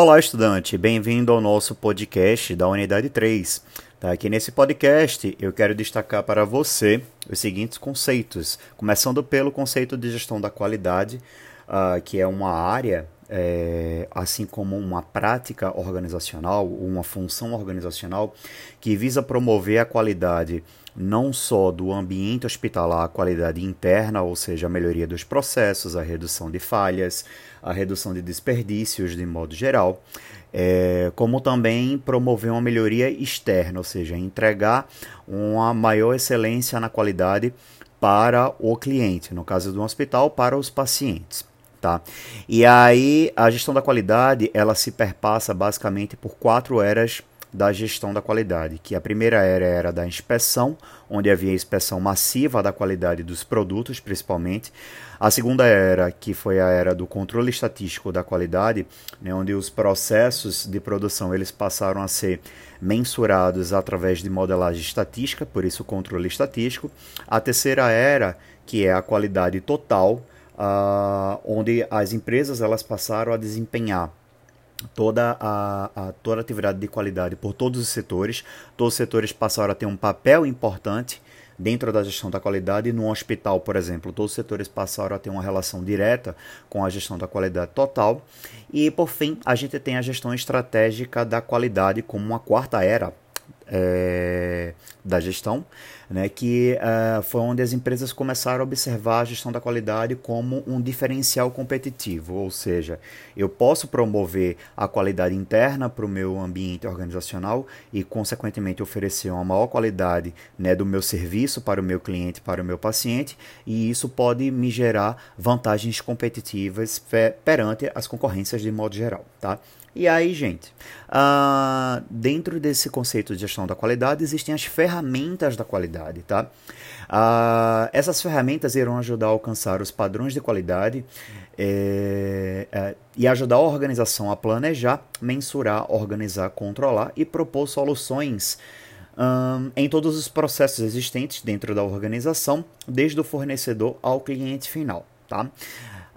Olá, estudante, bem-vindo ao nosso podcast da Unidade 3. Tá? Aqui nesse podcast eu quero destacar para você os seguintes conceitos, começando pelo conceito de gestão da qualidade, uh, que é uma área, é, assim como uma prática organizacional, uma função organizacional que visa promover a qualidade não só do ambiente hospitalar, a qualidade interna, ou seja, a melhoria dos processos, a redução de falhas, a redução de desperdícios de modo geral, é, como também promover uma melhoria externa, ou seja, entregar uma maior excelência na qualidade para o cliente, no caso do hospital, para os pacientes. Tá? E aí a gestão da qualidade ela se perpassa basicamente por quatro eras da gestão da qualidade, que a primeira era era da inspeção, onde havia inspeção massiva da qualidade dos produtos, principalmente. A segunda era, que foi a era do controle estatístico da qualidade, né, onde os processos de produção eles passaram a ser mensurados através de modelagem estatística, por isso controle estatístico. A terceira era, que é a qualidade total, uh, onde as empresas elas passaram a desempenhar toda a, a, toda a atividade de qualidade por todos os setores. Todos os setores passaram a ter um papel importante dentro da gestão da qualidade. No hospital, por exemplo, todos os setores passaram a ter uma relação direta com a gestão da qualidade total. E, por fim, a gente tem a gestão estratégica da qualidade como uma quarta era é, da gestão, né, que uh, foi onde as empresas começaram a observar a gestão da qualidade como um diferencial competitivo, ou seja, eu posso promover a qualidade interna para o meu ambiente organizacional e, consequentemente, oferecer uma maior qualidade né, do meu serviço para o meu cliente, para o meu paciente, e isso pode me gerar vantagens competitivas perante as concorrências de modo geral. Tá? E aí, gente, uh, dentro desse conceito de gestão da qualidade, existem as ferramentas da qualidade, tá? Uh, essas ferramentas irão ajudar a alcançar os padrões de qualidade é, é, e ajudar a organização a planejar, mensurar, organizar, controlar e propor soluções um, em todos os processos existentes dentro da organização, desde o fornecedor ao cliente final, tá?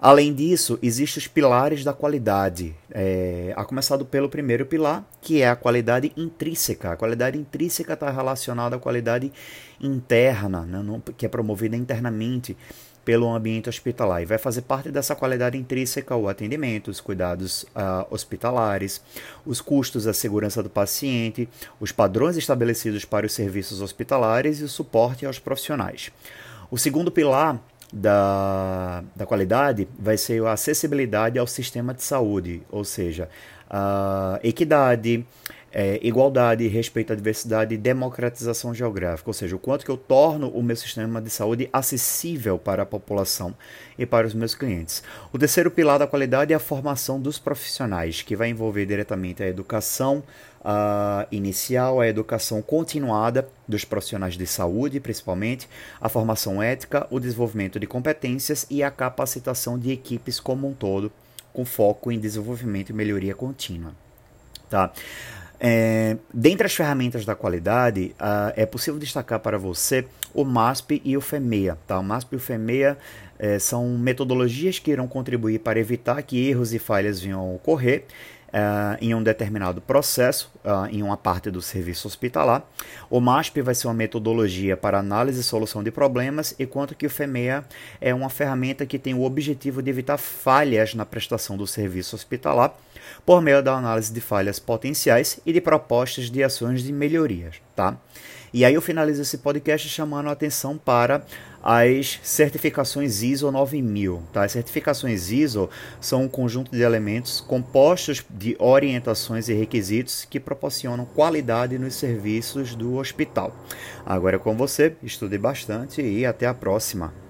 Além disso, existem os pilares da qualidade, é, a começar pelo primeiro pilar, que é a qualidade intrínseca. A qualidade intrínseca está relacionada à qualidade interna, né, que é promovida internamente pelo ambiente hospitalar e vai fazer parte dessa qualidade intrínseca o atendimento, os cuidados uh, hospitalares, os custos, a segurança do paciente, os padrões estabelecidos para os serviços hospitalares e o suporte aos profissionais. O segundo pilar da, da qualidade vai ser a acessibilidade ao sistema de saúde, ou seja, a equidade, é, igualdade, respeito à diversidade e democratização geográfica, ou seja, o quanto que eu torno o meu sistema de saúde acessível para a população e para os meus clientes. O terceiro pilar da qualidade é a formação dos profissionais, que vai envolver diretamente a educação a inicial, a educação continuada dos profissionais de saúde, principalmente, a formação ética, o desenvolvimento de competências e a capacitação de equipes como um todo, com foco em desenvolvimento e melhoria contínua. Tá? É, dentre as ferramentas da qualidade, uh, é possível destacar para você o MASP e o FEMEA. Tá? O MASP e o FEMEA é, são metodologias que irão contribuir para evitar que erros e falhas venham a ocorrer Uh, em um determinado processo, uh, em uma parte do serviço hospitalar. O MASP vai ser uma metodologia para análise e solução de problemas, enquanto que o FEMEA é uma ferramenta que tem o objetivo de evitar falhas na prestação do serviço hospitalar por meio da análise de falhas potenciais e de propostas de ações de melhorias. Tá? E aí eu finalizo esse podcast chamando a atenção para as certificações ISO 9000. Tá? As certificações ISO são um conjunto de elementos compostos de orientações e requisitos que proporcionam qualidade nos serviços do hospital. Agora é com você, estude bastante e até a próxima.